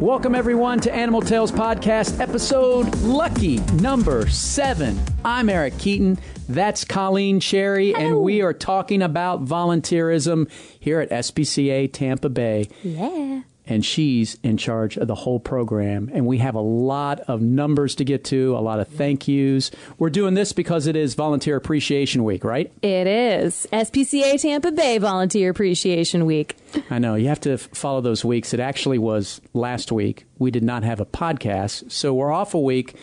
Welcome, everyone, to Animal Tales Podcast, episode lucky number seven. I'm Eric Keaton. That's Colleen Cherry, and we are talking about volunteerism here at SPCA Tampa Bay. Yeah. And she's in charge of the whole program. And we have a lot of numbers to get to, a lot of thank yous. We're doing this because it is Volunteer Appreciation Week, right? It is SPCA Tampa Bay Volunteer Appreciation Week. I know. You have to follow those weeks. It actually was last week. We did not have a podcast, so we're off a week.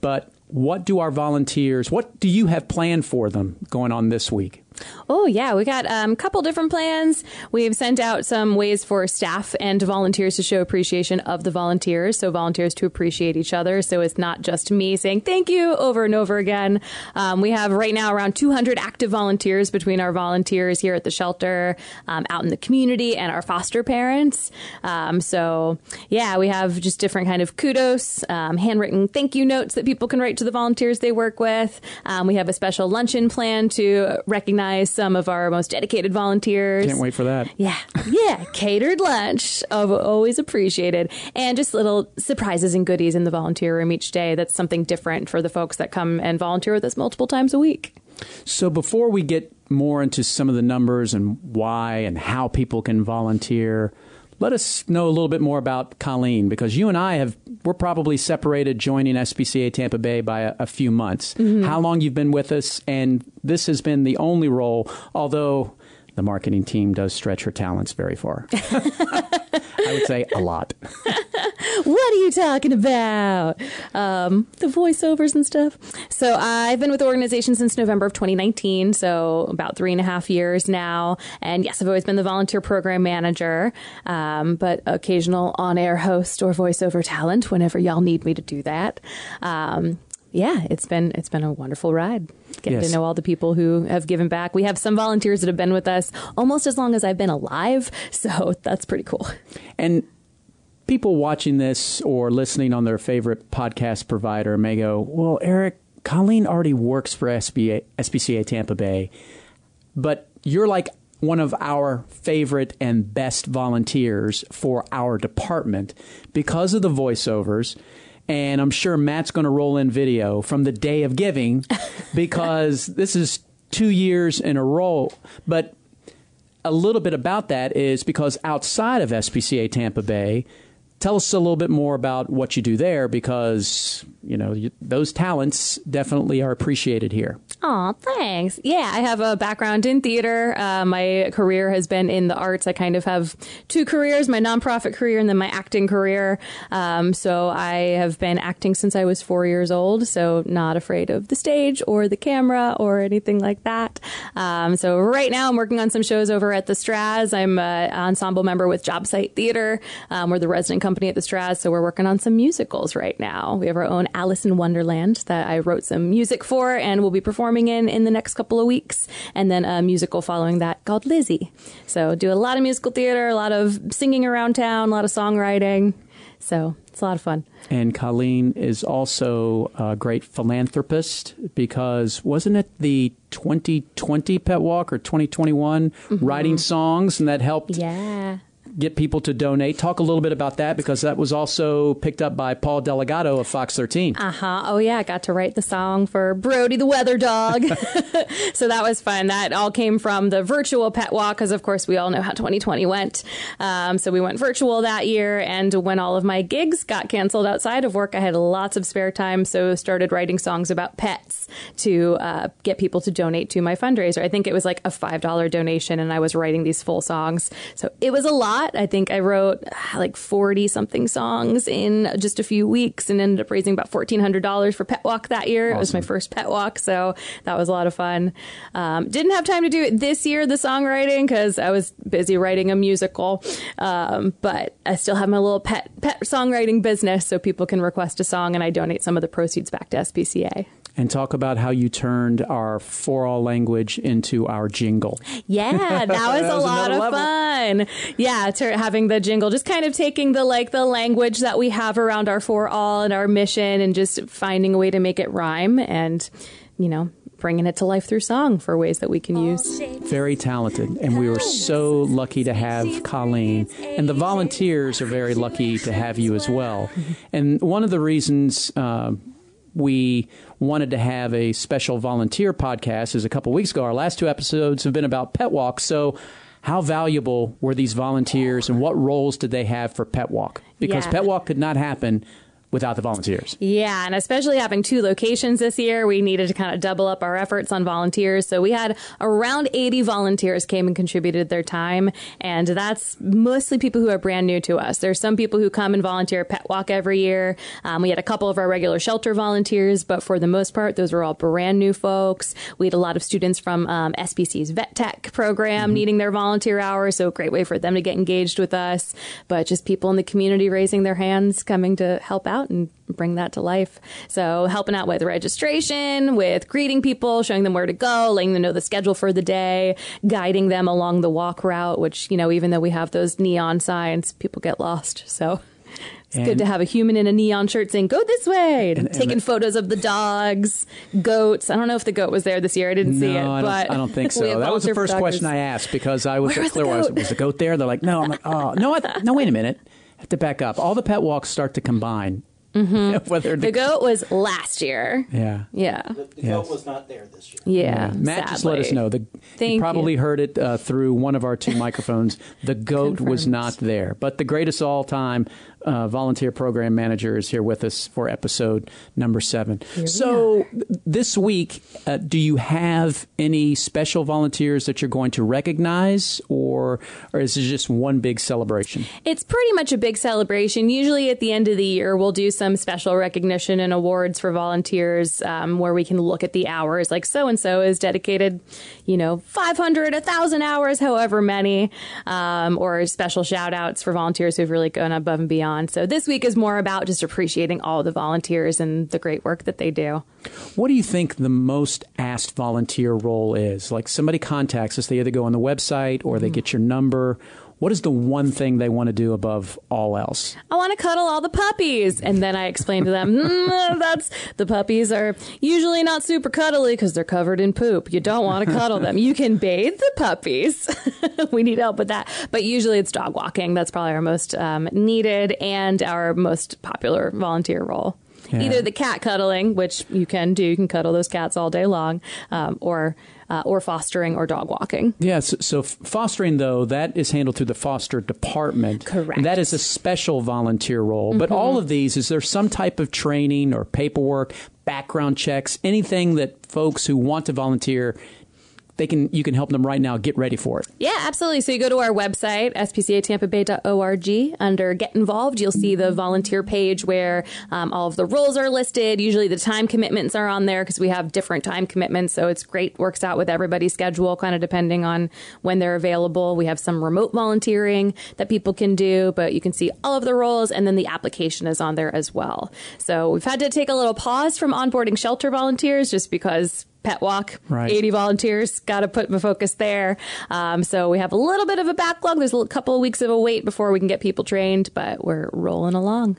But what do our volunteers, what do you have planned for them going on this week? Oh, yeah. We got um, a couple different plans. We've sent out some ways for staff and volunteers to show appreciation of the volunteers. So, volunteers to appreciate each other. So, it's not just me saying thank you over and over again. Um, we have right now around 200 active volunteers between our volunteers here at the shelter, um, out in the community, and our foster parents. Um, so, yeah, we have just different kind of kudos, um, handwritten thank you notes that people can write to the volunteers they work with. Um, we have a special luncheon plan to recognize some of our most dedicated volunteers. Can't wait for that. Yeah, yeah, catered lunch, oh, always appreciated, and just little surprises and goodies in the volunteer room each day. That's something different for the folks that come and volunteer with us multiple times a week. So, before we get more into some of the numbers and why and how people can volunteer, let us know a little bit more about Colleen because you and I have we're probably separated joining SPCA Tampa Bay by a, a few months. Mm-hmm. How long you've been with us, and this has been the only role, although the marketing team does stretch her talents very far. I would say a lot. What are you talking about? Um, the voiceovers and stuff. So I've been with the organization since November of 2019, so about three and a half years now. And yes, I've always been the volunteer program manager, um, but occasional on-air host or voiceover talent whenever y'all need me to do that. Um, yeah, it's been it's been a wonderful ride. Getting Yes. to know all the people who have given back. We have some volunteers that have been with us almost as long as I've been alive, so that's pretty cool. And people watching this or listening on their favorite podcast provider may go, Well, Eric, Colleen already works for SBA, SPCA Tampa Bay, but you're like one of our favorite and best volunteers for our department because of the voiceovers. And I'm sure Matt's going to roll in video from the day of giving because this is two years in a row. But a little bit about that is because outside of SPCA Tampa Bay, tell us a little bit more about what you do there because you know you, those talents definitely are appreciated here. Aw, thanks. Yeah, I have a background in theater. Uh, my career has been in the arts. I kind of have two careers my nonprofit career and then my acting career. Um, so I have been acting since I was four years old, so not afraid of the stage or the camera or anything like that. Um, so right now I'm working on some shows over at the Straz. I'm an ensemble member with Jobsite Theater. Um, we're the resident company at the Straz, so we're working on some musicals right now. We have our own Alice in Wonderland that I wrote some music for and we'll be performing in in the next couple of weeks, and then a musical following that called Lizzie. So do a lot of musical theater, a lot of singing around town, a lot of songwriting. So it's a lot of fun. And Colleen is also a great philanthropist because wasn't it the 2020 Pet Walk or 2021 mm-hmm. writing songs and that helped Yeah. Get people to donate? Talk a little bit about that because that was also picked up by Paul Dellegatto of Fox 13. Uh huh. Oh yeah, I got to write the song for Brody the Weather Dog, so that was fun. That all came from the virtual pet walk because, of course, we all know how 2020 went. Um, so we went virtual that year, and when all of my gigs got canceled outside of work, I had lots of spare time, so started writing songs about pets to uh, get people to donate to my fundraiser. I think it was like a five dollar donation, and I was writing these full songs, so it was a lot. I think I wrote ah, like 40 something songs in just a few weeks and ended up raising about $1,400 for Pet Walk that year. It was my first Pet Walk, so that was a lot of fun. Um, didn't have time to do it this year, the songwriting, because I was busy writing a musical. Um, but I still have my little pet pet songwriting business, so people can request a song and I donate some of the proceeds back to SPCA. And talk about how you turned our for all language into our jingle. Yeah, that was That a lot of level. fun. Yeah, to having the jingle, just kind of taking the like the language that we have around our for all and our mission, and just finding a way to make it rhyme and you know, bringing it to life through song for ways that we can use. Very talented, and we were so lucky to have Colleen. And the volunteers are very lucky to have you as well. And one of the reasons uh, we wanted to have a special volunteer podcast is a couple weeks ago. Our last two episodes have been about pet walks. So, how valuable were these volunteers, and what roles did they have for Pet Walk? Because Yeah. Pet Walk could not happen without the volunteers. Yeah, and especially having two locations this year, we needed to kind of double up our efforts on volunteers. So we had around 80 volunteers came and contributed their time, and that's mostly people who are brand new to us. There's some people who come and volunteer Pet Walk every year. Um, we had a couple of our regular shelter volunteers, but for the most part, those were all brand new folks. We had a lot of students from um, SPC's Vet Tech program needing their volunteer hours, so a great way for them to get engaged with us. But just people in the community raising their hands, coming to help out and bring that to life. So helping out with registration, with greeting people, showing them where to go, letting them know the schedule for the day, guiding them along the walk route, which, you know, even though we have those neon signs, people get lost. So it's And- good to have a human in a neon shirt saying, go this way, and, And- and taking the- photos of the dogs, goats. I don't know if the goat was there this year. I didn't see it, No, I but don't, I don't think so. That was the first question I asked because I was was the clear. Was, was the goat there? They're like, no. I'm like, oh, no, I th- no. Wait a minute. I have to back up. All the pet walks start to combine. Whether The goat was last year. yeah. Yeah. The, the Yes. goat was not there this year. Yeah. Matt just let us know. The, Thank you you. probably heard it uh, through one of our two microphones. The goat was not there. But the greatest all time uh, volunteer program manager is here with us for episode number seven. we So th- this week, uh, do you have any special volunteers that you're going to recognize, or, or is it just one big celebration? It's pretty much a big celebration. Usually at the end of the year, we'll do some special recognition and awards for volunteers um, where we can look at the hours. Like so and so is dedicated, you know, 500, 1,000 hours, however many, um, or special shout outs for volunteers who've really gone above and beyond. So this week is more about just appreciating all the volunteers and the great work that they do. What do you think the most asked volunteer role is? Like somebody contacts us, they either go on the website or they hmm. get your number. What is the one thing they want to do above all else? I want to cuddle all the puppies. And then I explain to them, mm, that's the puppies are usually not super cuddly because they're covered in poop. You don't want to cuddle them. You can bathe the puppies. we need help with that. But usually it's dog walking. That's probably our most um, needed and our most popular volunteer role. Yeah. Either the cat cuddling, which you can do, you can cuddle those cats all day long, um, or uh, or fostering or dog walking. Yes. So, fostering, though, that is handled through the foster department. Correct. Mm-hmm. And that is a special volunteer role. But all of these, is there some type of training or paperwork, background checks, anything that folks who want to volunteer, they can you can help them right now get ready for it? Yeah, absolutely. So you go to our website, spcatampabay.org. Under Get Involved, you'll see the volunteer page where um, all of the roles are listed. Usually the time commitments are on there because we have different time commitments. So it's great, works out with everybody's schedule, kind of depending on when they're available. We have some remote volunteering that people can do, but you can see all of the roles and then the application is on there as well. So we've had to take a little pause from onboarding shelter volunteers just because Pet Walk, Right. 80 volunteers, got to put my focus there. Um, so we have a little bit of a backlog. There's a couple of weeks of a wait before we can get people trained, but we're rolling along.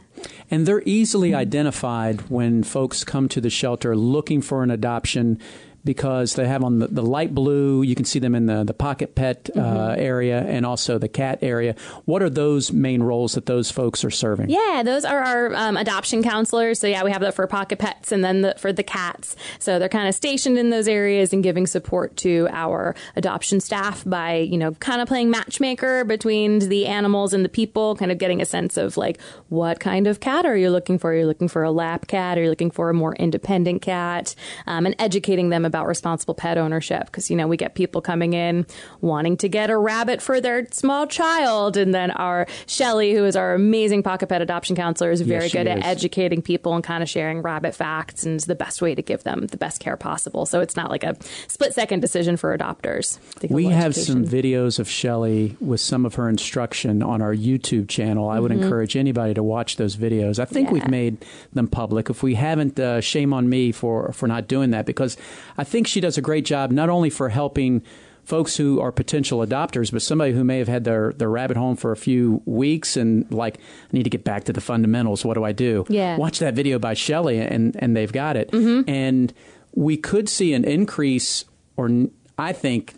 And they're easily identified when folks come to the shelter looking for an adoption because they have on the, the light blue, you can see them in the, the pocket pet uh, area and also the cat area. What are those main roles that those folks are serving? Yeah, those are our um, adoption counselors. So yeah, we have that for pocket pets and then the, for the cats. So they're kind of stationed in those areas and giving support to our adoption staff by you know kind of playing matchmaker between the animals and the people, kind of getting a sense of like what kind of cat are you looking for? Are you looking for a lap cat? Are you looking for a more independent cat? Um, and educating them about responsible pet ownership because you know we get people coming in wanting to get a rabbit for their small child, and then our Shelly, who is our amazing pocket pet adoption counselor, is very she good at educating people and kind of sharing rabbit facts and the best way to give them the best care possible. So it's not like a split second decision for adopters. We have some videos of Shelly with some of her instruction on our YouTube channel. I would encourage anybody to watch those videos. I think Mm-hmm. Yeah. we've made them public. If we haven't, uh, shame on me for, for not doing that because I think she does a great job not only for helping folks who are potential adopters, but somebody who may have had their, their rabbit home for a few weeks and like, I need to get back to the fundamentals. What do I do? Yeah. Watch that video by Shelly and, and they've got it. Mm-hmm. And we could see an increase, or I think.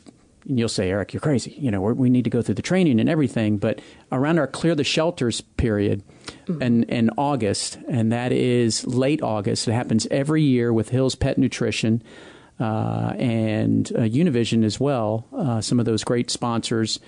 and You'll say, Eric, you're crazy. You know, we need to go through the training and everything. But around our clear the shelters period, mm-hmm. in, in August, and that is late August. It happens every year with Hills Pet Nutrition uh, and uh, Univision as well. Uh, some of those great sponsors.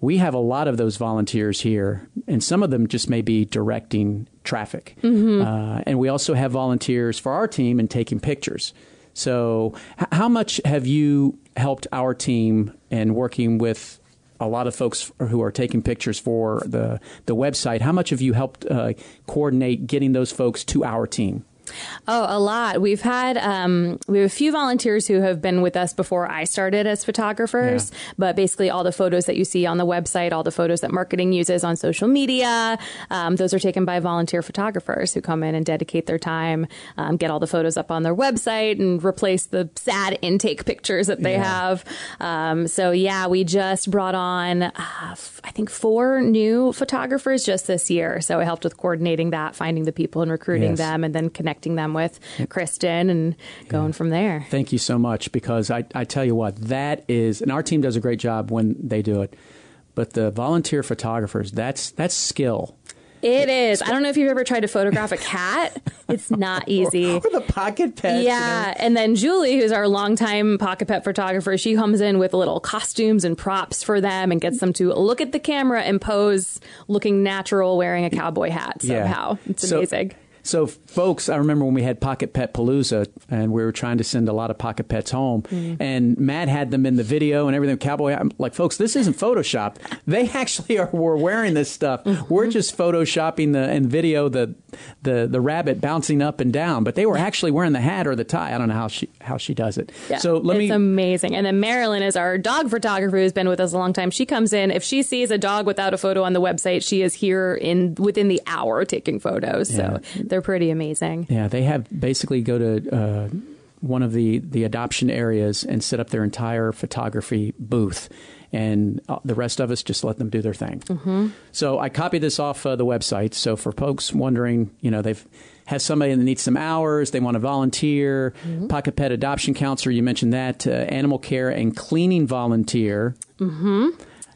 We have a lot of those volunteers here, and some of them just may be directing traffic. Uh, and we also have volunteers for our team and taking pictures. So, h- how much have you helped our team and working with a lot of folks who are taking pictures for the the website? How much have you helped uh, coordinate getting those folks to our team? Oh, a lot. We've had um, we have a few volunteers who have been with us before I started as photographers. Yeah. But basically, all the photos that you see on the website, all the photos that marketing uses on social media, um, those are taken by volunteer photographers who come in and dedicate their time, um, get all the photos up on their website, and replace the sad intake pictures that they Yeah. have. Um, so yeah, we just brought on uh, f- I think four new photographers just this year. So I helped with coordinating that, finding the people and recruiting Yes. them, and then connecting them with Kristen and going from there. Thank you so much because I, I tell you what, that is, and our team does a great job when they do it, but the volunteer photographers, that's, that's skill. It is. I don't know if you've ever tried to photograph a cat. It's not easy. With the pocket pet. Yeah, and then Julie, who's our longtime pocket pet photographer, she comes in with little costumes and props for them and gets them to look at the camera and pose looking natural wearing a cowboy hat somehow. It's amazing. So, folks, I remember when we had Pocket Pet Palooza, and we were trying to send a lot of Pocket Pets home, Mm-hmm. and Matt had them in the video and everything. Cowboy, I'm like, folks, this isn't Photoshopped. They actually are were wearing this stuff. Mm-hmm. We're just photoshopping the and video the the the rabbit bouncing up and down, but they were actually wearing the hat or the tie. I don't know how she how she does it. Yeah, so let it's me. amazing. And then Marilyn is our dog photographer who's been with us a long time. She comes in if she sees a dog without a photo on the website, she is here in within the hour taking photos. So they're pretty amazing. Yeah, they have basically go to uh, one of the, the adoption areas and set up their entire photography booth. And uh, the rest of us just let them do their thing. Mm-hmm. So I copied this off uh, the website. So for folks wondering, you know, they've has somebody that needs some hours, they want to volunteer, pocket pet adoption counselor, you mentioned that, uh, animal care and cleaning volunteer.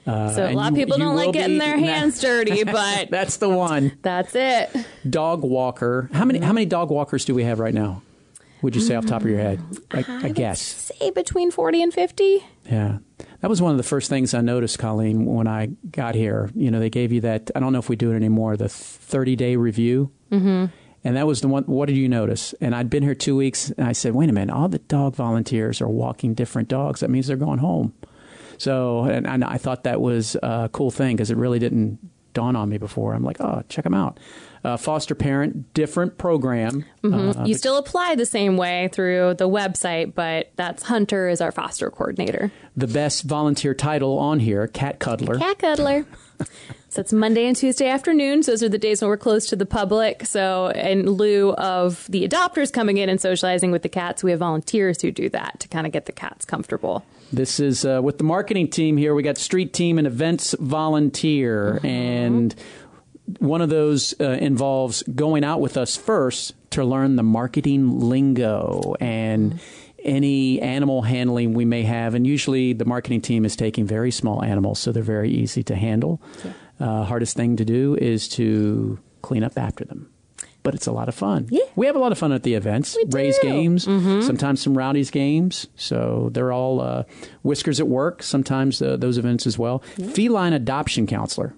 So a lot of people don't like getting their hands dirty, but That's the one. that's it. Dog walker. How many how many dog walkers do we have right now? Would you say off the top of your head? I, I would guess. say between 40 and 50. Yeah. That was one of the first things I noticed, Colleen, when I got here. You know, they gave you that, I don't know if we do it anymore, the 30 day review. Mm-hmm. And that was the one, what did you notice? And I'd been here two weeks and I said, wait a minute, all the dog volunteers are walking different dogs. That means they're going home. So, and, and I thought that was a cool thing because it really didn't dawn on me before. I'm like, oh, check them out. Uh, foster parent, different program. Uh, you still apply the same way through the website, but that's Hunter is our foster coordinator. the best volunteer title on here, Cat Cuddler. Cat cuddler. so it's Monday and Tuesday afternoons. Those are the days when we're closed to the public. So in lieu of the adopters coming in and socializing with the cats, we have volunteers who do that to kind of get the cats comfortable. This is uh, with the marketing team here. We got street team and events volunteer, and one of those uh, involves going out with us first to learn the marketing lingo and any animal handling we may have. And usually, the marketing team is taking very small animals, so they're very easy to handle. Uh, hardest thing to do is to clean up after them. But it's a lot of fun. Yeah. We have a lot of fun at the events. We Raise do. games, sometimes some Rowdies games. So they're all uh, whiskers at work. Sometimes uh, those events as well. Feline adoption counselor.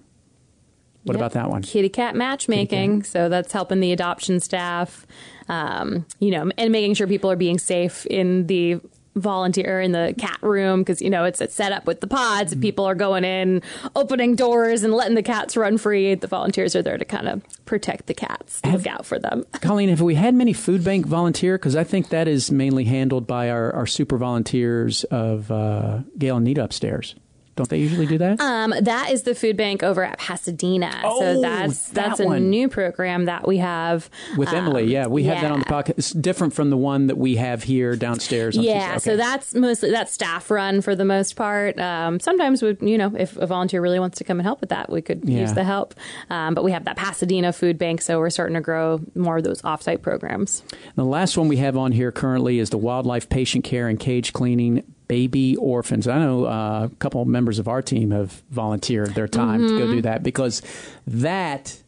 What Yep. about that one? Kitty cat matchmaking. So that's helping the adoption staff, um, you know, and making sure people are being safe in the volunteer in the cat room because you know it's, it's set up with the pods people are going in opening doors and letting the cats run free the volunteers are there to kind of protect the cats look out for them Colleen, have we had many food bank volunteer? Because I think that is mainly handled by our, our super volunteers of uh, Gail and Nita upstairs. Don't they usually do that? Um, that is the food bank over at Pasadena. Oh, so that's that that's a one. new program that we have With Emily, um, yeah, we have that on the yeah. podcast. It's different from the one that we have here downstairs. On Yeah, Tuesday. so that's mostly that's staff run for the most part. Um, sometimes we, you know, if a volunteer really wants to come and help with that, we could Yeah. use the help. Um, but we have that Pasadena food bank, so we're starting to grow more of those offsite programs. the last one we have on here currently is the wildlife patient care and cage cleaning. Baby orphans. I know uh, a couple of members of our team have volunteered their time to Mm-hmm. go do that because that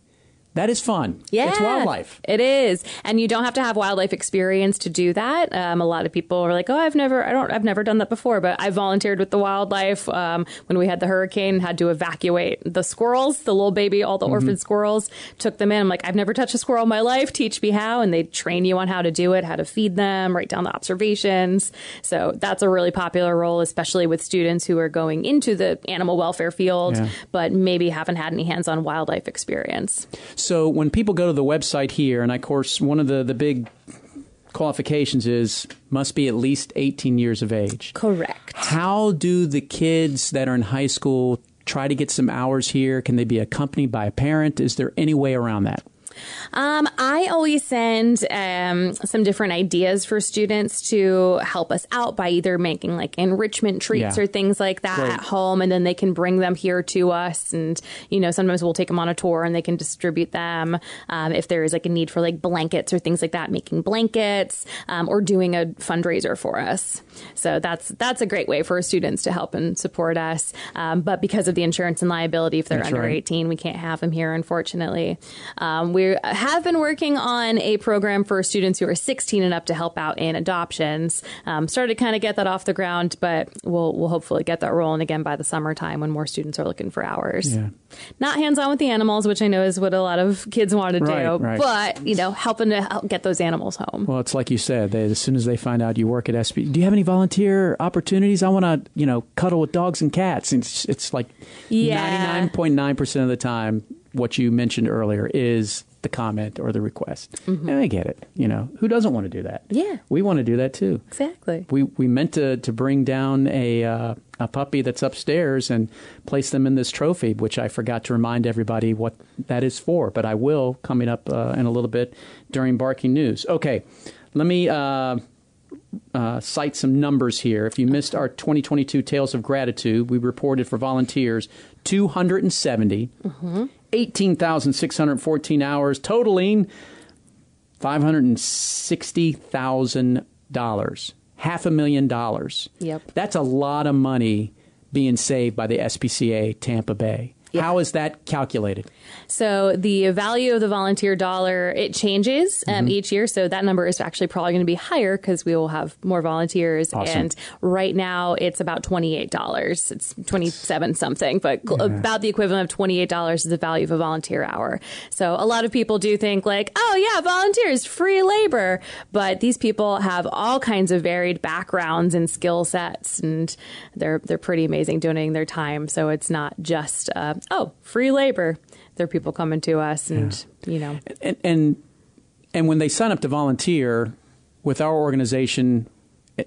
that is fun. Yeah, it's wildlife. It is, and you don't have to have wildlife experience to do that. Um, a lot of people are like, "Oh, I've never, I don't, I've never done that before." But I volunteered with the wildlife um, when we had the hurricane, had to evacuate the squirrels, the little baby, all the orphan squirrels. Took them in. I'm like, "I've never touched a squirrel in my life. Teach me how." And they train you on how to do it, how to feed them, write down the observations. So that's a really popular role, especially with students who are going into the animal welfare field, Yeah. but maybe haven't had any hands-on wildlife experience. So when people go to the website here, and of course, one of the, the big qualifications is must be at least 18 years of age. Correct. How do the kids that are in high school try to get some hours here? Can they be accompanied by a parent? Is there any way around that? Um, I always send um, some different ideas for students to help us out by either making like enrichment treats Yeah. or things like that Great. at home, and then they can bring them here to us. And you know, sometimes we'll take them on a tour and they can distribute them. Um, if there is like a need for like blankets or things like that, making blankets um, or doing a fundraiser for us. So that's that's a great way for students to help and support us. Um, but because of the insurance and liability, if they're That's under right. 18, we can't have them here, unfortunately. Um, have been working on a program for students who are 16 and up to help out in adoptions. Um, started to kind of get that off the ground, but we'll we'll hopefully get that rolling again by the summertime when more students are looking for hours. Yeah. Not hands on with the animals, which I know is what a lot of kids want to Right, do, right. but you know, helping to help get those animals home. Well, it's like you said. They, as soon as they find out you work at SB, do you have any volunteer opportunities? I want to, you know, cuddle with dogs and cats. It's, it's like Yeah. ninety nine point nine percent of the time, what you mentioned earlier is the comment or the request. And I get it. You know, who doesn't want to do that? Mm-hmm. Yeah. we want to do that too. Exactly. We we meant to to bring down a uh, a puppy that's upstairs and place them in this trophy, which I forgot to remind everybody what that is for. But I will coming up uh, in a little bit during Barking News. Okay, let me. Uh, uh, cite some numbers here. If you missed our 2022 Tales of Gratitude, we reported for volunteers 270, 18,614 hours, totaling $560,000. Half a million dollars. Yep. That's a lot of money being saved by the SPCA Tampa Bay. Yeah. How is that calculated? So the value of the volunteer dollar it changes um, Mm-hmm. each year. So that number is actually probably going to be higher because we will have more volunteers. Awesome. And right now it's about twenty eight dollars. It's twenty seven something, but cl- about the equivalent of twenty eight dollars is the value of a volunteer hour. So a lot of people do think like, oh yeah, volunteers, free labor, but these people have all kinds of varied backgrounds and skill sets, and they're they're pretty amazing donating their time. So it's not just uh, oh free labor. There are people coming to us, and you know, and and and when they sign up to volunteer with our organization,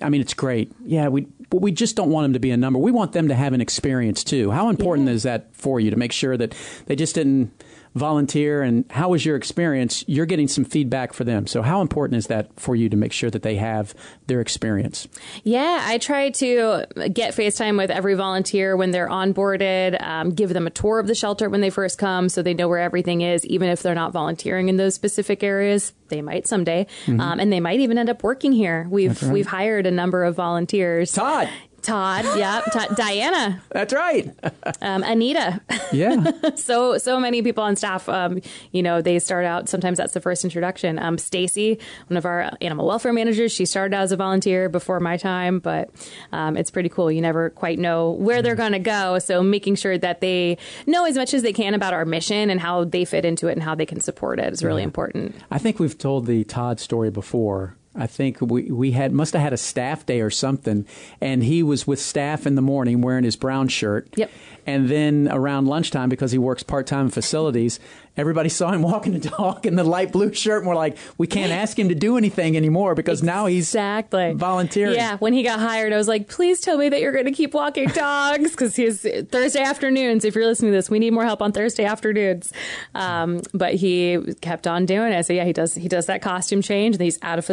I mean it's great. Yeah, we but we just don't want them to be a number. We want them to have an experience too. How important Yeah. is that for you to make sure that they just didn't volunteer and how was your experience? You're getting some feedback for them. So how important is that for you to make sure that they have their experience? Yeah, I try to get FaceTime with every volunteer when they're onboarded, um, give them a tour of the shelter when they first come so they know where everything is, even if they're not volunteering in those specific areas. They might someday. Um, and they might even end up working here. We've we've hired a number of volunteers. Todd. Todd, yeah, Todd, Diana, That's right. um, Anita. Yeah. so so many people on staff um, you know they start out sometimes that's the first introduction um, stacy one of our animal welfare managers she started out as a volunteer before my time but um, it's pretty cool you never quite know where they're going to go so making sure that they know as much as they can about our mission and how they fit into it and how they can support it is really important I think we've told the Todd story before. I think we we had must have had a staff day or something, and he was with staff in the morning wearing his brown shirt. Yep. And then around lunchtime, because he works part time in facilities, everybody saw him walking the dog in the light blue shirt, and we're like, we can't ask him to do anything anymore because now he's Exactly. volunteering. Yeah, when he got hired, I was like, please tell me that you're going to keep walking dogs because he's Thursday afternoons. If you're listening to this, we need more help on Thursday afternoons. Um, but he kept on doing it. So yeah, he does he does that costume change and he's out of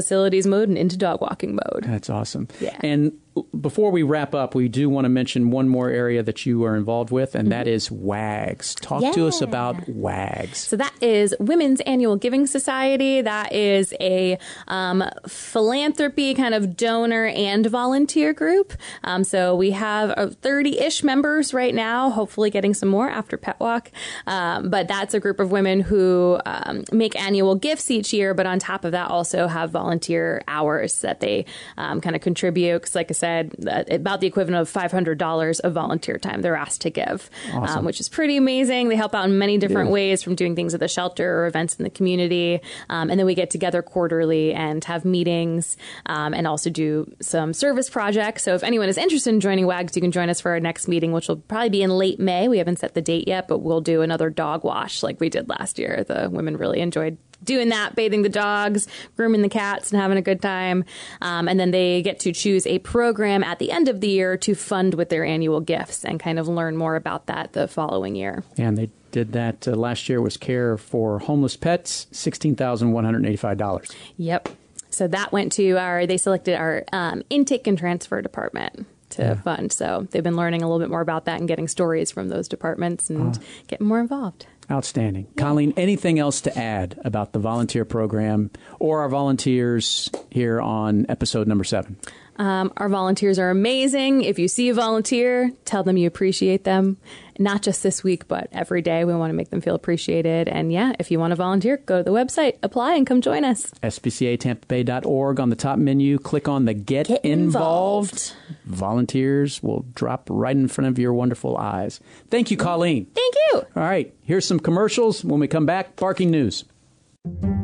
mode and into dog walking mode. That's awesome. Yeah. And before we wrap up, we do want to mention one more area that you are involved with, and that is WAGS. Talk to us Mm-hmm. About WAGS. So that is Women's Annual Giving Society. That is a um, philanthropy kind of donor and volunteer group. Um, so we have uh, 30-ish members right now, hopefully getting some more after Pet Walk. Um, but that's a group of women who um, make annual gifts each year, but on top of that also have volunteer hours that they um, kind of contribute. Because like I said, about the equivalent of $500 of volunteer time they're asked to give, um, which is pretty amazing. They help out in many different ways from doing things at the shelter or events in the community. Um, and then we get together quarterly and have meetings um, and also do some service projects. So if anyone is interested in joining WAGS, you can join us for our next meeting, which will probably be in late May. We haven't set the date yet, but we'll do another dog wash like we did last year. The women really enjoyed doing that, bathing the dogs, grooming the cats, and having a good time. Um, and then they get to choose a program at the end of the year to fund with their annual gifts and kind of learn more about that the following year. And they did that uh, last year was care for homeless pets, $16,185. Yep. So that went to our, they selected our um, intake and transfer department to fund. So they've been learning a little bit more about that and getting stories from those departments and getting more involved. Outstanding. Colleen, anything else to add about the volunteer program or our volunteers here on episode number seven? Um, our volunteers are amazing. If you see a volunteer, tell them you appreciate them. Not just this week, but every day. We want to make them feel appreciated. And yeah, if you want to volunteer, go to the website, apply, and come join us. SPCATampaBay.org on the top menu. Click on the Get, Get involved. involved. Volunteers will drop right in front of your wonderful eyes. Thank you, Colleen. Thank you. All right, here's some commercials. When we come back, barking news.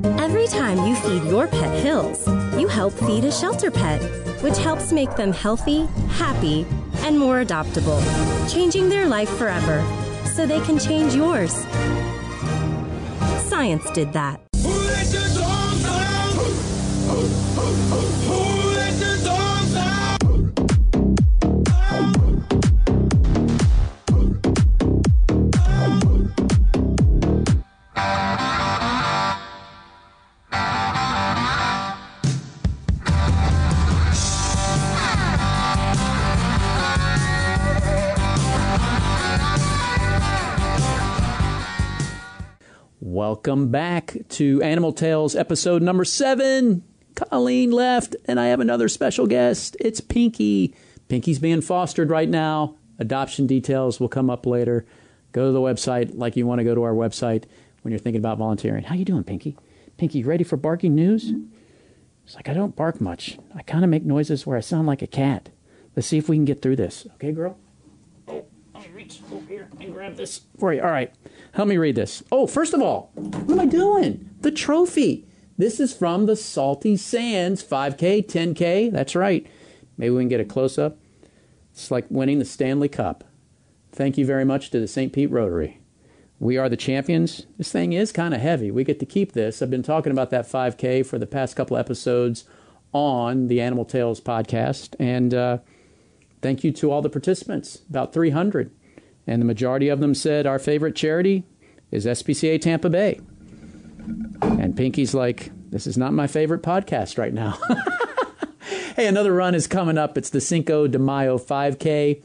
Every time you feed your pet Hills, you help feed a shelter pet, which helps make them healthy, happy, and more adoptable, changing their life forever so they can change yours. Science did that. Welcome back to Animal Tales episode number seven. Colleen left, and I have another special guest. It's Pinky. Pinky's being fostered right now. Adoption details will come up later. Go to the website like you want to go to our website when you're thinking about volunteering. How you doing, Pinky? Pinky, ready for barking news? It's like I don't bark much. I kind of make noises where I sound like a cat. Let's see if we can get through this. Okay, girl? Reach over here and grab this for you. All right. Help me read this. Oh, first of all, what am I doing? The trophy. This is from the Salty Sands 5K, 10K. That's right. Maybe we can get a close up. It's like winning the Stanley Cup. Thank you very much to the St. Pete Rotary. We are the champions. This thing is kind of heavy. We get to keep this. I've been talking about that 5K for the past couple episodes on the Animal Tales podcast. And uh, thank you to all the participants, about 300. And the majority of them said our favorite charity is SPCA Tampa Bay. And Pinky's like, this is not my favorite podcast right now. hey, another run is coming up. It's the Cinco de Mayo 5K.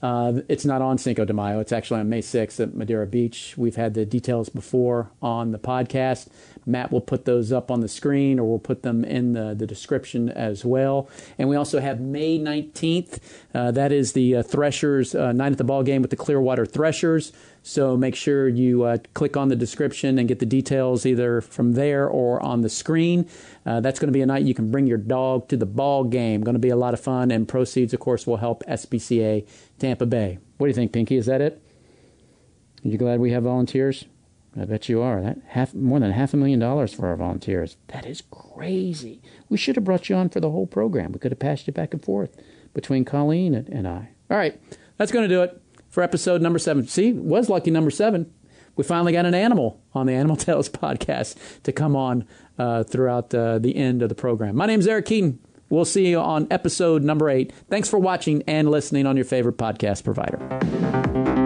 Uh, it's not on Cinco de Mayo. It's actually on May 6th at Madeira Beach. We've had the details before on the podcast. Matt will put those up on the screen or we'll put them in the, the description as well. And we also have May 19th. Uh, that is the uh, Threshers uh, night at the ball game with the Clearwater Threshers. So make sure you uh, click on the description and get the details either from there or on the screen. Uh, that's going to be a night you can bring your dog to the ball game. Going to be a lot of fun, and proceeds, of course, will help SPCA Tampa Bay. What do you think, Pinky? Is that it? Are you glad we have volunteers? I bet you are. That half more than half a million dollars for our volunteers. That is crazy. We should have brought you on for the whole program. We could have passed you back and forth between Colleen and, and I. All right, that's going to do it for episode number seven. See, was lucky number seven. we finally got an animal on the Animal Tales podcast to come on uh, throughout uh, the end of the program. My name is Eric Keaton. We'll see you on episode number eight. Thanks for watching and listening on your favorite podcast provider.